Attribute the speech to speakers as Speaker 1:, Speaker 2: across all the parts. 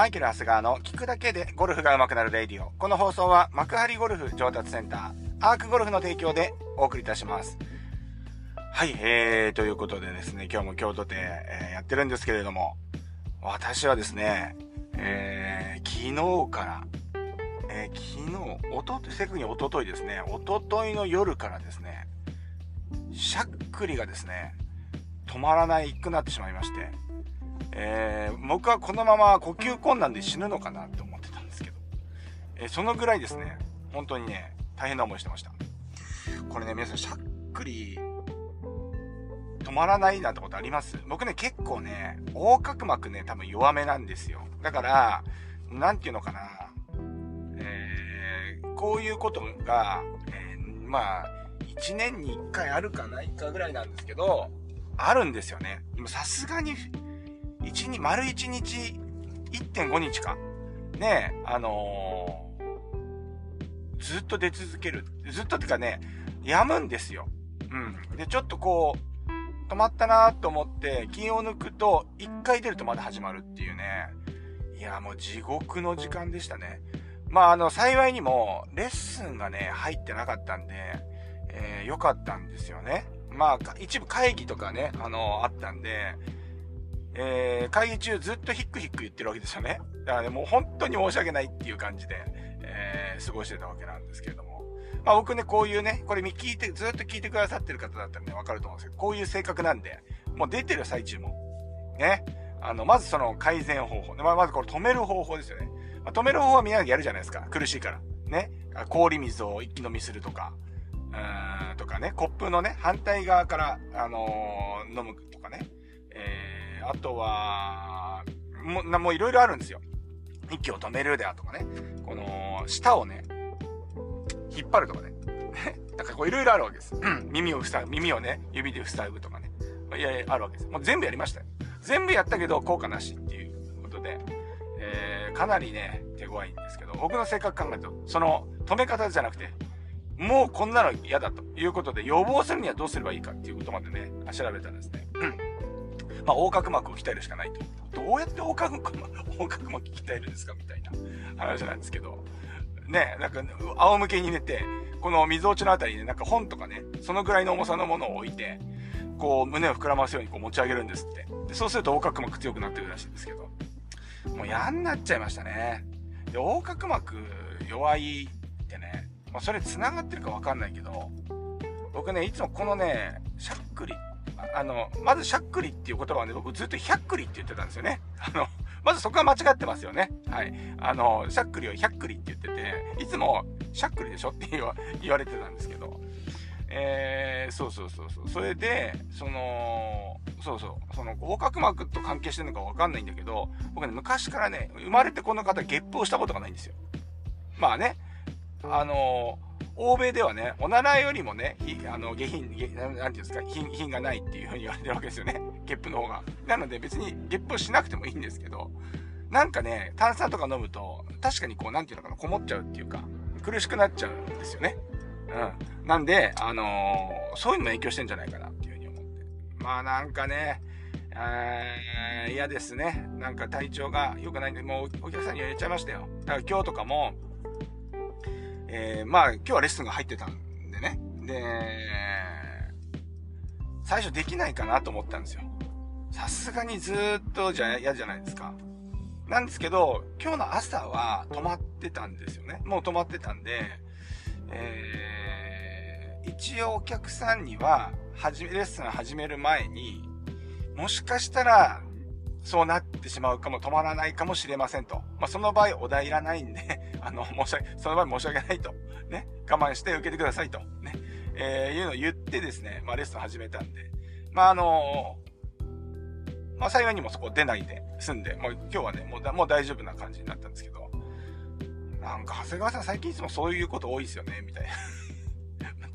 Speaker 1: マイケル・ハスガーの聞くだけでゴルフが上手くなるレイディオ。この放送は幕張ゴルフ上達センター、アークゴルフの提供でお送りいたします。はい、えー、ということでですね、今日も京都で、えー、やってるんですけれども、私はですね、えー、昨日から、えー、昨日、おととい、正確におとといですね、おとといの夜からですね、しゃっくりがですね、止まらないくなってしまいまして、えー、僕はこのまま呼吸困難で死ぬのかなって思ってたんですけど、えー、そのぐらいですね、本当にね、大変な思いしてました。これね、皆さん、しゃっくり、止まらないなんてことあります？僕ね、結構ね、横隔膜ね、多分弱めなんですよ。だから、なんていうのかな、えー、こういうことが、えー、まあ、1年に1回あるかないかぐらいなんですけど、あるんですよね。でもさすがに、1日、丸1日、1.5日か。ねあのー、ずっと出続ける。ずっとってかね、やむんですよ。うん。で、ちょっとこう、止まったなと思って、気を抜くと、1回出るとまだ始まるっていうね。いや、もう地獄の時間でしたね。まあ、あの、幸いにも、レッスンがね、入ってなかったんで、えー、良かったんですよね。まあ、一部会議とかね、あの、あったんで、えー、会議中ずっとヒックヒック言ってるわけですよね。だからね、もう本当に申し訳ないっていう感じで、えー、過ごしてたわけなんですけれども。まあ僕ね、こういうね、これ聞いて、ずっと聞いてくださってる方だったらね、わかると思うんですけど、こういう性格なんで、もう出てる最中も、ね、あの、まずその改善方法。まあ、まずこれ止める方法ですよね。まあ、止める方法はみんなでやるじゃないですか。苦しいから。ね。氷水を一気飲みするとか、うーん、とかね、コップのね、反対側から、あのー、飲むとかね。あとは、もう、もういろいろあるんですよ。息を止めるであとかね。この、舌をね、引っ張るとかね。なんかこういろいろあるわけです。耳を塞ぐ、耳をね、指で塞ぐとかね。いやいや、あるわけです。もう全部やりましたよ。全部やったけど効果なしっていうことで、えー、かなりね、手強いんですけど、僕の性格考えると、その止め方じゃなくて、もうこんなの嫌だということで、予防するにはどうすればいいかっていうことまでね、調べたらですね、まあ、横隔膜を鍛えるしかないと。どうやって横隔膜、横隔膜鍛えるんですかみたいな話なんですけど。ね、なんか、仰向けに寝て、この溝落ちのあたりになんか本とかね、そのぐらいの重さのものを置いて、こう、胸を膨らますようにこう持ち上げるんですって。でそうすると横隔膜強くなってるらしいんですけど。もう嫌になっちゃいましたね。で、横隔膜弱いってね、まあ、それ繋がってるかわかんないけど、僕ね、いつもこのね、しゃっくりあの、まずしゃっくりっていう言葉はね、僕ずっとひゃっくりって言ってたんですよね。あの、まずそこは間違ってますよね。はい。あの、しゃっくりをひゃっくりって言ってて、いつもしゃっくりでしょって言われてたんですけど、えー、そうそうそうそう。それで、その、そうそう、その、横隔膜と関係してるのかわかんないんだけど、僕ね、昔からね、生まれてこの方、ゲップをしたことがないんですよ。まあね、あのー欧米ではね、おならよりもね、あの下品、下なんていうんですか品、品がないっていう風に言われてるわけですよね。ゲップの方が。なので別にゲップをしなくてもいいんですけど、なんかね、炭酸とか飲むと、確かにこう、なんていうのかな、こもっちゃうっていうか、苦しくなっちゃうんですよね。うん。なんで、あのー、そういうのも影響してんじゃないかなっていう風に思って。まあなんかね、えー、嫌ですね。なんか体調が良くないんで、もうお客さんには言っちゃいましたよ。だから今日とかも、えー、まあ、今日はレッスンが入ってたんでね。で、最初できないかなと思ったんですよ。さすがにずっとじゃ嫌じゃないですか。なんですけど、今日の朝は止まってたんですよね。もう止まってたんで、えー、一応お客さんには、始め、レッスン始める前に、もしかしたらそうなってしまうかも、止まらないかもしれませんと。まあ、その場合、お題いらないんで あの、申し訳、その場合申し訳ないと。ね。我慢して受けてくださいと。ね。えー、いうのを言ってですね、まあ、レッスン始めたんで。まあ、あのー、まあ、幸いにもそこ出ないで済んで、もう今日はね、もうもう大丈夫な感じになったんですけど、なんか、長谷川さん最近いつもそういうこと多いですよね、みたいな。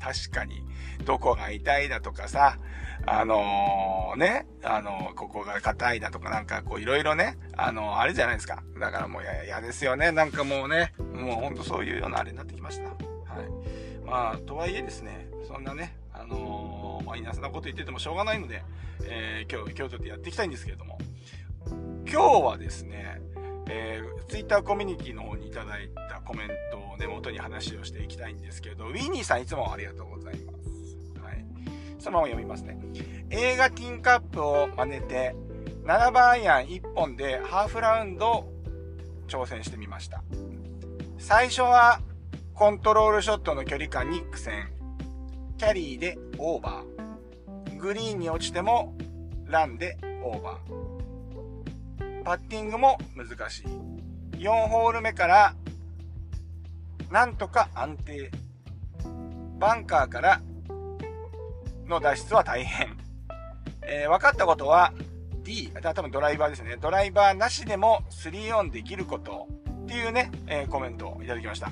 Speaker 1: 確かに、どこが痛いだとかさ、あのー、ね、あのー、ここが硬いだとかなんかこういろいろね、あのー、あれじゃないですか。だからもう嫌ですよね。なんかもうね、もうほんとそういうようなあれになってきました。はい。まあ、とはいえですね、そんなね、あのマイナスなこと言っててもしょうがないので、え今日、京都でやっていきたいんですけれども、今日はですね、えー、ツイッターコミュニティの方にいただいたコメントをね、元に話をしていきたいんですけど、ウィニーさんいつもありがとうございます。そのまま読みますね。映画ティンカップを真似て、7番アイアン1本でハーフラウンド挑戦してみました。最初はコントロールショットの距離感に苦戦。キャリーでオーバー。グリーンに落ちてもランでオーバー。パッティングも難しい。4ホール目からなんとか安定。バンカーからの脱出は大変。えー、分かったことは D、多分ドライバーですね。ドライバーなしでも3オンできることっていうね、えー、コメントをいただきました。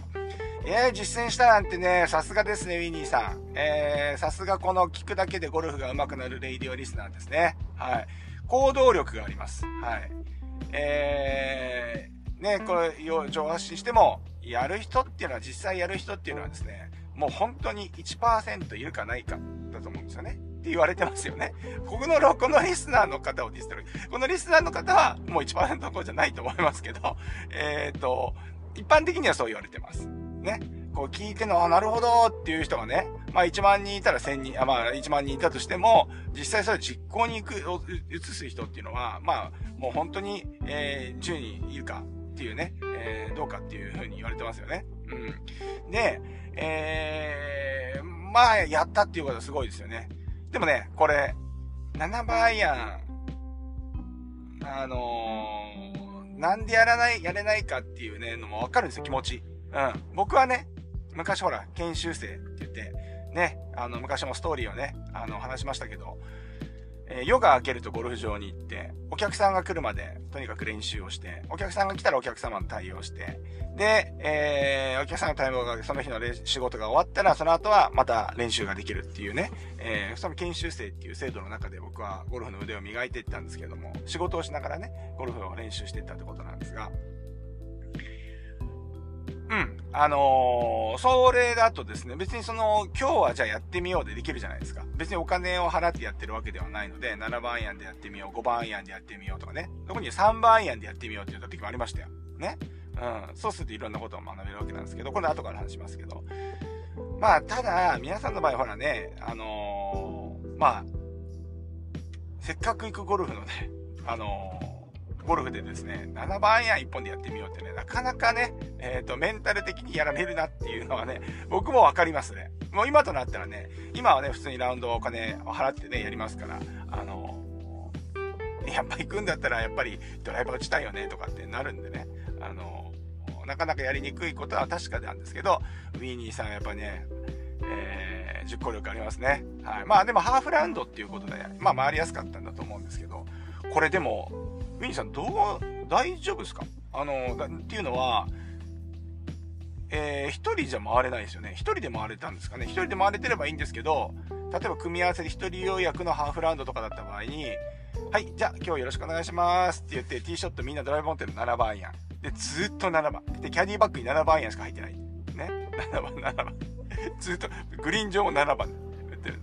Speaker 1: えー、実践したなんてね、さすがですね、ウィニーさん。えー、さすがこの聞くだけでゴルフが上手くなるレイディオリスナーですね。はい。行動力があります。はい。えー、ね、これ、情発信しても、やる人っていうのは、実際やる人っていうのはですね、もう本当に1%いるかないかと思うんですよね。って言われてますよね。ここの、このリスナーの方をディスってる。このリスナーの方はもう1%の子じゃないと思いますけど、えっ、ー、と、一般的にはそう言われてます。ね。こう聞いての、あ、なるほどっていう人がね、まあ1万人いたら1000人、あまあ1万人いたとしても、実際それ実行に行く、移す人っていうのは、まあもう本当に、えー、10人いるかっていうね、えー、どうかっていうふうに言われてますよね。うん。で、えー、まあやったっていうことはすごいですよね。でもね、これ、7番アイアン、あのー、なんでやらない、やれないかっていうね、のもわかるんですよ、気持ち。うん。僕はね、昔ほら、研修生って言って、ね、あの、昔もストーリーをね、あの、話しましたけど、えー、夜が明けるとゴルフ場に行って、お客さんが来るまで、とにかく練習をして、お客さんが来たらお客様の対応して、で、えー、お客さんの対応が、その日の仕事が終わったら、その後はまた練習ができるっていうね、えー、その研修生っていう制度の中で僕はゴルフの腕を磨いていったんですけども、仕事をしながらね、ゴルフを練習していったってことなんですが、うん。あのー、それだとですね、別にその、今日はじゃあやってみようでできるじゃないですか。別にお金を払ってやってるわけではないので、7番アイアンでやってみよう、5番アイアンでやってみようとかね。特に3番アイアンでやってみようって言った時もありましたよ。ね。うん。そうするといろんなことを学べるわけなんですけど、これ後から話しますけど。まあ、ただ、皆さんの場合ほらね、あのー、まあ、せっかく行くゴルフのね、あのーゴルフでですね、7番アイアン1本でやってみようってね、なかなかね、えっ、ー、と、メンタル的にやられるなっていうのはね、僕もわかりますね。もう今となったらね、今はね、普通にラウンドお金を払ってね、やりますから、あの、やっぱ行くんだったら、やっぱりドライバー打ちたいよね、とかってなるんでね、あの、なかなかやりにくいことは確かなんですけど、ウィーニーさんやっぱね、えー、実行力ありますね。はい。まあでもハーフラウンドっていうことで、まあ回りやすかったんだと思うんですけど、これでも、ウィニさん、どう、大丈夫ですか？あの、っていうのは、えー、一人じゃ回れないですよね。一人で回れたんですかね。一人で回れてればいいんですけど、例えば組み合わせで一人予約のハーフラウンドとかだった場合に、はい、じゃあ今日よろしくお願いしますって言って、ティーショットみんなドライブ持ってる7番やん。で、ずっと7番。で、キャディバッグに7番やんしか入ってない。ね？7番、7番。ずっと、グリーン上も7番ってる。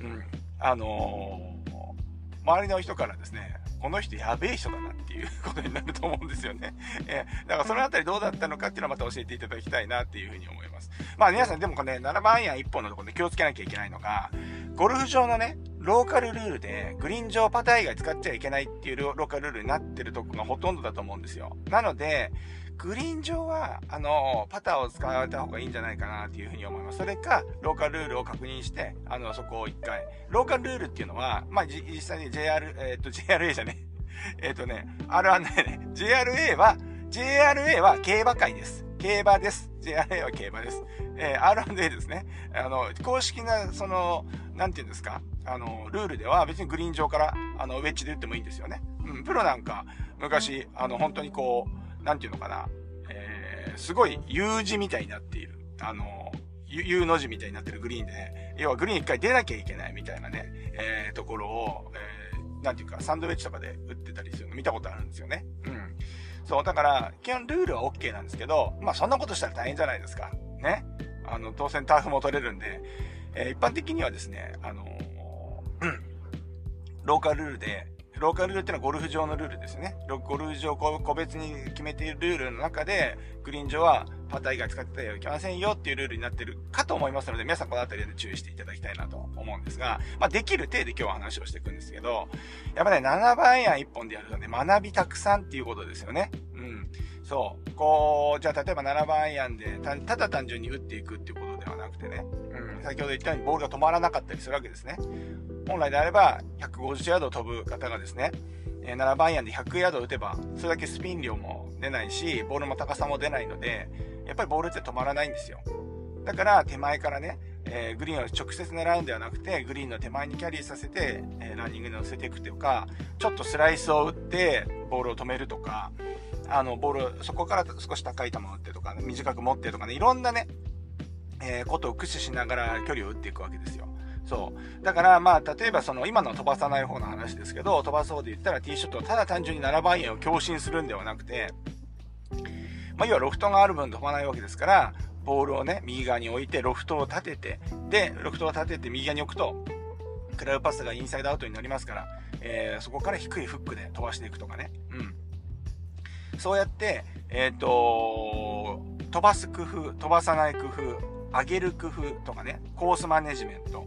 Speaker 1: うん。あのー、周りの人からですね、この人やべえ人だなっていうことになると思うんですよね。えー、だからそのあたりどうだったのかっていうのはまた教えていただきたいなっていうふうに思います。まあ皆さんでもこれね、7番アイアン1本のところで気をつけなきゃいけないのが、ゴルフ場のね、ローカルルールで、グリーン上パター以外使っちゃいけないっていうローカルルールになってるとこがほとんどだと思うんですよ。なので、グリーン上は、あの、パターを使われた方がいいんじゃないかなっていうふうに思います。それか、ローカルルールを確認して、あの、そこを一回。ローカルルールっていうのは、まあ、実際に JR、えっ、と、JRA じゃね。えっ、とね、あれはね、JRA は、JRA は競馬会です。競馬です。JRA は競馬です。えー、R&A ですね。あの、公式な、その、なんて言うんですか、あの、ルールでは別にグリーン上から、あの、ウェッジで打ってもいいんですよね。うん、プロなんか、昔、あの、本当にこう、なんていうのかな、えー、すごい U 字みたいになっている。あの、U の字みたいになってるグリーンで、ね、要はグリーン一回出なきゃいけないみたいなね、えー、ところを、えー、なんていうか、サンドウェッジとかで打ってたりするの見たことあるんですよね。うん。そう、だから、基本ルールは OK なんですけど、まあそんなことしたら大変じゃないですか。ね。あの、当然ターフも取れるんで、えー、一般的にはですね、あのー、うん、ローカルルールで、ローカルルールっていうのはゴルフ場のルールですね。ゴルフ場個別に決めているルールの中で、グリーン上はパター以外使ってはいけませんよっていうルールになってるかと思いますので、皆さんこの辺りで注意していただきたいなと思うんですが、まあ、できる程度今日は話をしていくんですけど、やっぱね、7番アイアン1本でやるとね、学びたくさんっていうことですよね。うん。そう。こう、じゃあ例えば7番アイアンでた、ただ単純に打っていくっていうことではなくてね、うん、先ほど言ったようにボールが止まらなかったりするわけですね。本来であれば、150ヤード飛ぶ方がですね、7番アイアンで100ヤード打てば、それだけスピン量も出ないし、ボールも高さも出ないので、やっぱりボールって止まらないんですよ。だから手前からね、えー、グリーンを直接狙うんではなくて、グリーンの手前にキャリーさせて、えー、ランニングに乗せていくというか、ちょっとスライスを打って、ボールを止めるとか、あの、ボール、そこから少し高い球を打ってとか、短く持ってとかね、いろんなね、えー、ことを駆使しながら距離を打っていくわけですよ。そう。だから、まあ、例えばその、今の飛ばさない方の話ですけど、飛ばそうで言ったらティーショットをただ単純に7番円を強振するんではなくて、まあ、要はロフトがある分飛ばないわけですから、ボールをね、右側に置いて、ロフトを立てて、で、ロフトを立てて右側に置くと、クラブパスがインサイドアウトになりますから、えー、そこから低いフックで飛ばしていくとかね。うん。そうやって、えっ、ー、と飛ばす工夫、飛ばさない工夫、上げる工夫とかね、コースマネジメント、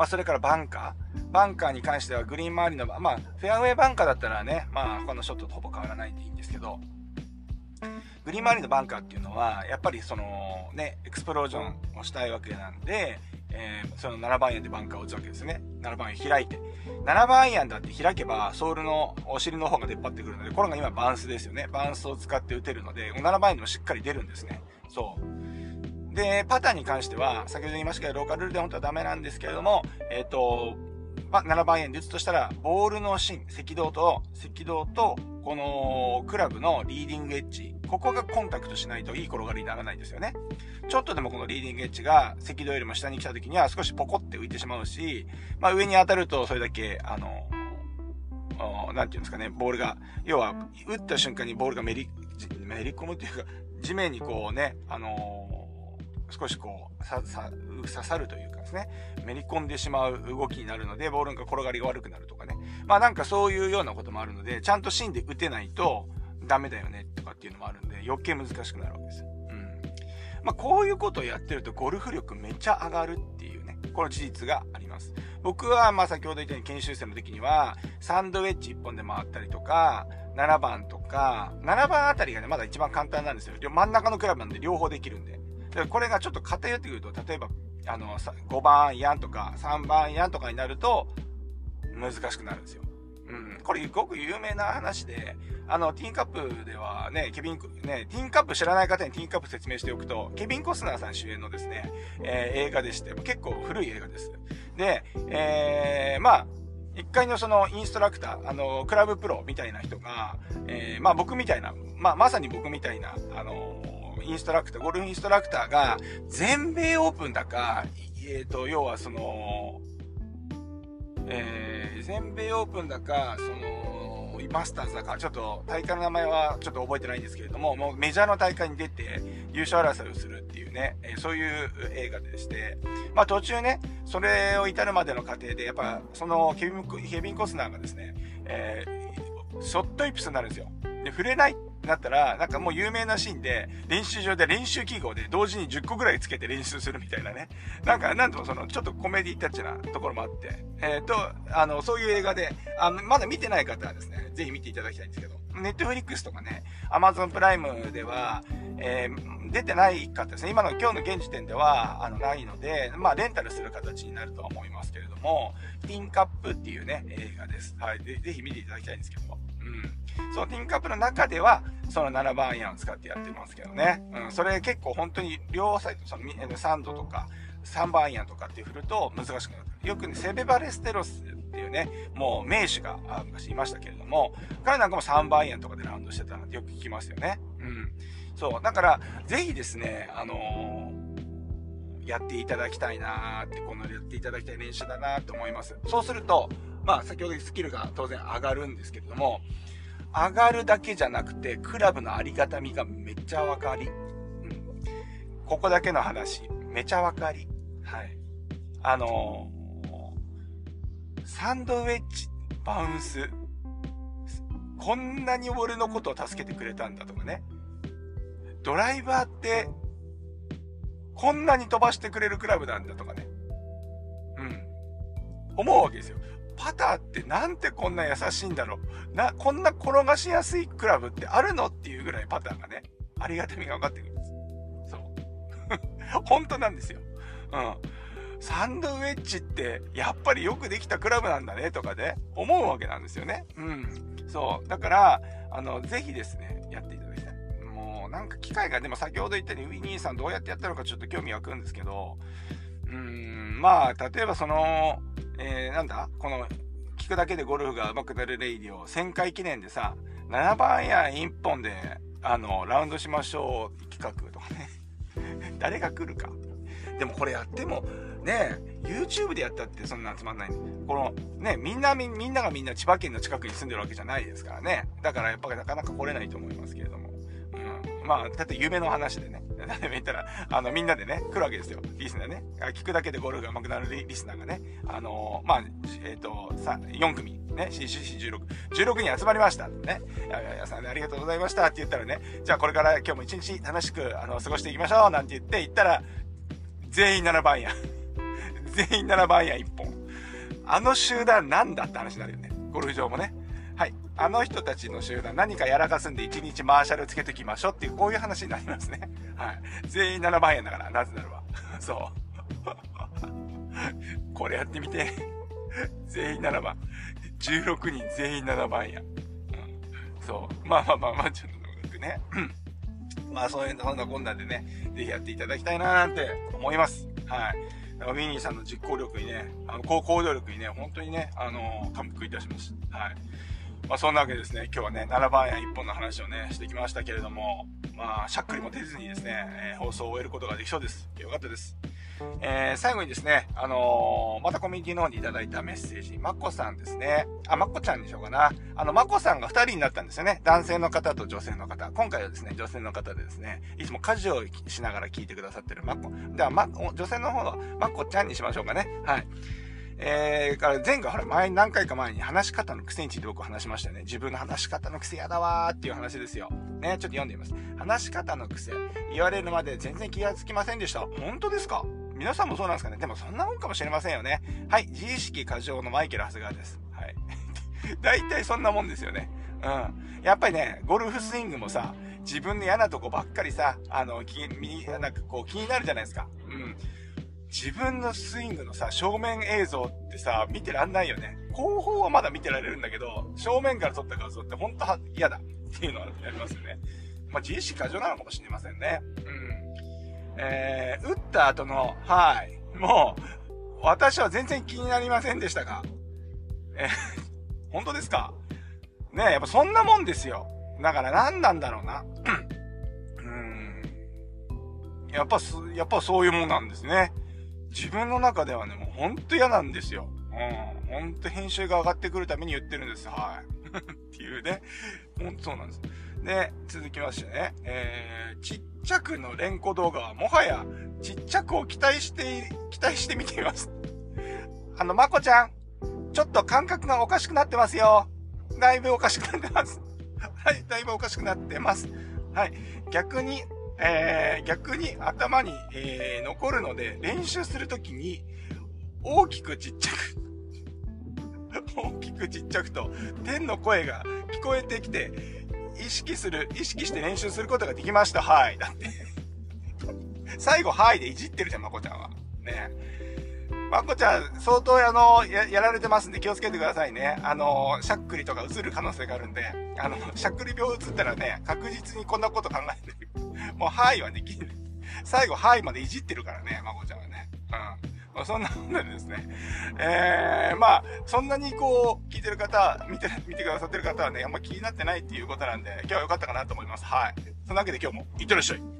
Speaker 1: まあ、それからバンカー。バンカーに関してはグリーン周りの、まあ、フェアウェイバンカーだったらね、まあ、このショットとほぼ変わらないんでいいんですけど、グリーン周りのバンカーっていうのは、やっぱりそのね、エクスプロージョンをしたいわけなんで、えー、その7番アイアンでバンカーを打つわけですね。7番アイアン開いて。7番アイアンだって開けば、ソールのお尻の方が出っ張ってくるので、これが今バウンスですよね。バンスを使って打てるので、7番アイアンでもしっかり出るんですね。そう。で、パターに関しては、先ほど言いましたけど、ローカルルールで本当はダメなんですけれども、えっ、ー、と、まあ、7番円で打つとしたら、ボールの芯、赤道と、赤道と、このクラブのリーディングエッジ、ここがコンタクトしないといい転がりにならないですよね。ちょっとでもこのリーディングエッジが赤道よりも下に来た時には少しポコって浮いてしまうし、まあ上に当たるとそれだけ、あの、なんていうんですかね、ボールが、要は、打った瞬間にボールがめり、めり込むっていうか、地面にこうね、あの少しこう、さ、さ、刺さるというかですね、めり込んでしまう動きになるので、ボールが転がりが悪くなるとかね。まあなんかそういうようなこともあるので、ちゃんと芯で打てないとダメだよねとかっていうのもあるんで、余計難しくなるわけです。うん。まあこういうことをやってるとゴルフ力めっちゃ上がるっていうね、この事実があります。僕はまあ先ほど言ったように研修生の時には、サンドウェッジ1本で回ったりとか、7番とか、7番あたりがね、まだ一番簡単なんですよ。真ん中のクラブなんで両方できるんで。でこれがちょっと偏ってくると、例えば、あの、5番やんとか、3番やんとかになると、難しくなるんですよ。うん。これ、ごく有名な話で、あの、ティーンカップではね、ケビン、ね、ティーンカップ知らない方にティーンカップ説明しておくと、ケビン・コスナーさん主演のですね、えー、映画でして、結構古い映画です。で、えー、まあ、一回のそのインストラクター、あの、クラブプロみたいな人が、えー、まあ僕みたいな、まあまさに僕みたいな、あのインストラクター、ゴルフインストラクターが、全米オープンだか、えっ、ー、と、要はその、えー、全米オープンだか、その、マスターズだか、ちょっと大会の名前はちょっと覚えてないんですけれども、もうメジャーの大会に出て優勝争いをするっていうね、えー、そういう映画でして、まあ途中ね、それを至るまでの過程で、やっぱそのケビンケビン・コスナーがですね、えー、ショットイプスになるんですよ。で、触れないなったら、なんかもう有名なシーンで、練習場で練習記号で同時に10個ぐらいつけて練習するみたいなね。なんか、なんともその、ちょっとコメディタッチなところもあって、えっ、ー、と、あの、そういう映画で、あの、まだ見てない方はですね、ぜひ見ていただきたいんですけど、ネットフリックスとかね、アマゾンプライムでは、えー、出てない方ですね。今の、今日の現時点では、あの、ないので、まあ、レンタルする形になるとは思いますけれども、ティンカップっていうね、映画です。はい。ぜひ見ていただきたいんですけども。うん。そのティンカップの中では、その7番アイアンを使ってやってますけどね。うん。それ結構本当に両サイド、その3度とか3番アイアンとかって振ると難しくなる。よくね、セベバレステロスっていうね、もう名手が昔いましたけれども、彼なんかも3番アイアンとかでラウンドしてたのでよく聞きますよね。うん。そう。だから、ぜひですね、あのー、やっていただきたいなーって、このやっていただきたい練習だなーって思います。そうすると、まあ、先ほどスキルが当然上がるんですけれども、上がるだけじゃなくて、クラブのありがたみがめっちゃわかり。うん。ここだけの話、めちゃわかり。はい。あのー、サンドウェッジバウンス。こんなに俺のことを助けてくれたんだとかね。ドライバーって、こんなに飛ばしてくれるクラブなんだとかね。うん。思うわけですよ。パターってなんてこんな優しいんだろう。な、こんな転がしやすいクラブってあるのっていうぐらいパターがね、ありがたみが分かってくるんです。そう。本当なんですよ。うん。サンドウェッジってやっぱりよくできたクラブなんだねとかね、思うわけなんですよね。うん。そう。だから、あの、ぜひですね、やっていただきたい。もう、なんか機械が、でも先ほど言ったように、ウィニーさんどうやってやったのかちょっと興味湧くんですけど、うん、まあ、例えばその、えー、なんだ？この、聞くだけでゴルフが上手くなるレイディオ、1000回記念でさ、7番や1本で、あの、ラウンドしましょう企画とかね。誰が来るか。でもこれやっても、ね YouTube でやったってそんな集まんないこの、ね、みんなみ、みんながみんな千葉県の近くに住んでるわけじゃないですからね。だからやっぱりなかなか来れないと思いますけれども。うん。まあ、だって夢の話でね。誰も言ったら、あの、みんなでね、来るわけですよ。リスナーね。聞くだけでゴルフが上手くなるリスナーがね。あのー、まあ、えっ、ー、と、さ、4組。ね、CCC16。16人集まりました。ね。いや、さん、ありがとうございましたって言ったらね、じゃあこれから今日も一日楽しく、あの、過ごしていきましょうなんて言って言ったら、全員7番や。全員7番や1本。あの集団なんだって話になるよね。ゴルフ場もね。あの人たちの集団何かやらかすんで1日マーシャルつけてきましょうっていう、こういう話になりますね。はい。全員7番やだから、なぜならば。そう。これやってみて。全員7番。16人全員7番や。そう。まあまあまあまあ、ちょっとね。まあそういう、そんなこんなんでね、ぜひやっていただきたいななんて思います。はい。ウィニーさんの実行力にね、あの、行動力にね、本当にね、あの、感服いたします。はい。まあ、そんなわけですね、今日はね、7番や1本の話をね、してきましたけれども、まあ、しゃっくりも出ずにですね、えー、放送を終えることができそうです。よかったです。えー、最後にですね、あのー、またコミュニティの方にいただいたメッセージ、まこさんですね。あ、まこちゃんでしょうかな。あの、まこさんが2人になったんですよね。男性の方と女性の方。今回はですね、女性の方でですね、いつも家事をしながら聞いてくださってるまこ。では、ま、女性の方のまこちゃんにしましょうかね。はい。えー、から前回ほら前何回か前に話し方の癖について僕話しましたよね。自分の話し方の癖やだわーっていう話ですよ。ね、ちょっと読んでみます。話し方の癖。言われるまで全然気がつきませんでした。本当ですか？皆さんもそうなんですかね？でもそんなもんかもしれませんよね。はい。自意識過剰のマイケル・長谷川です。はい。大体そんなもんですよね。うん。やっぱりね、ゴルフスイングもさ、自分の嫌なとこばっかりさ、あの、気に、なんかこう気になるじゃないですか。うん。自分のスイングのさ、正面映像ってさ、見てらんないよね。後方はまだ見てられるんだけど、正面から撮った画像ってほんと嫌だっていうのはありますよね。まあ、自意識過剰なのかもしれませんね。うん。えー、打った後の、はい。もう、私は全然気になりませんでしたが。えー、本当ですか？ねやっぱそんなもんですよ。だから何なんだろうな。うん。やっぱす、やっぱそういうもんなんですね。自分の中ではね、もうほんと嫌なんですよ。うん。ほんと編集が上がってくるために言ってるんです。はい。っていうね。ほんとそうなんです。で、続きましてね。えー、ちっちゃくの連呼動画はもはやちっちゃくを期待して、期待してみています。あの、まこちゃん、ちょっと感覚がおかしくなってますよ。だいぶおかしくなってます。はい、だいぶおかしくなってます。はい。逆に、えー、逆に頭に、えー、残るので、練習するときに、大きくちっちゃく 大きくちっちゃくと、天の声が聞こえてきて、意識する、意識して練習することができました。はい。だって。最後、はいでいじってるじゃん、まこちゃんは。ね。まこちゃん、相当あの、や、やられてますんで気をつけてくださいね。あの、しゃっくりとか映る可能性があるんで、あの、しゃっくり病映ったらね、確実にこんなこと考えてる。もう、はいはできる。最後、はいまでいじってるからね、まこちゃんはね。うん。ま、そんなもんでですね。えー、まあ、そんなにこう、聞いてる方、見て、見てくださってる方はね、あんま気になってないっていうことなんで、今日は良かったかなと思います。はい。そんなわけで今日も、いってらっしゃい。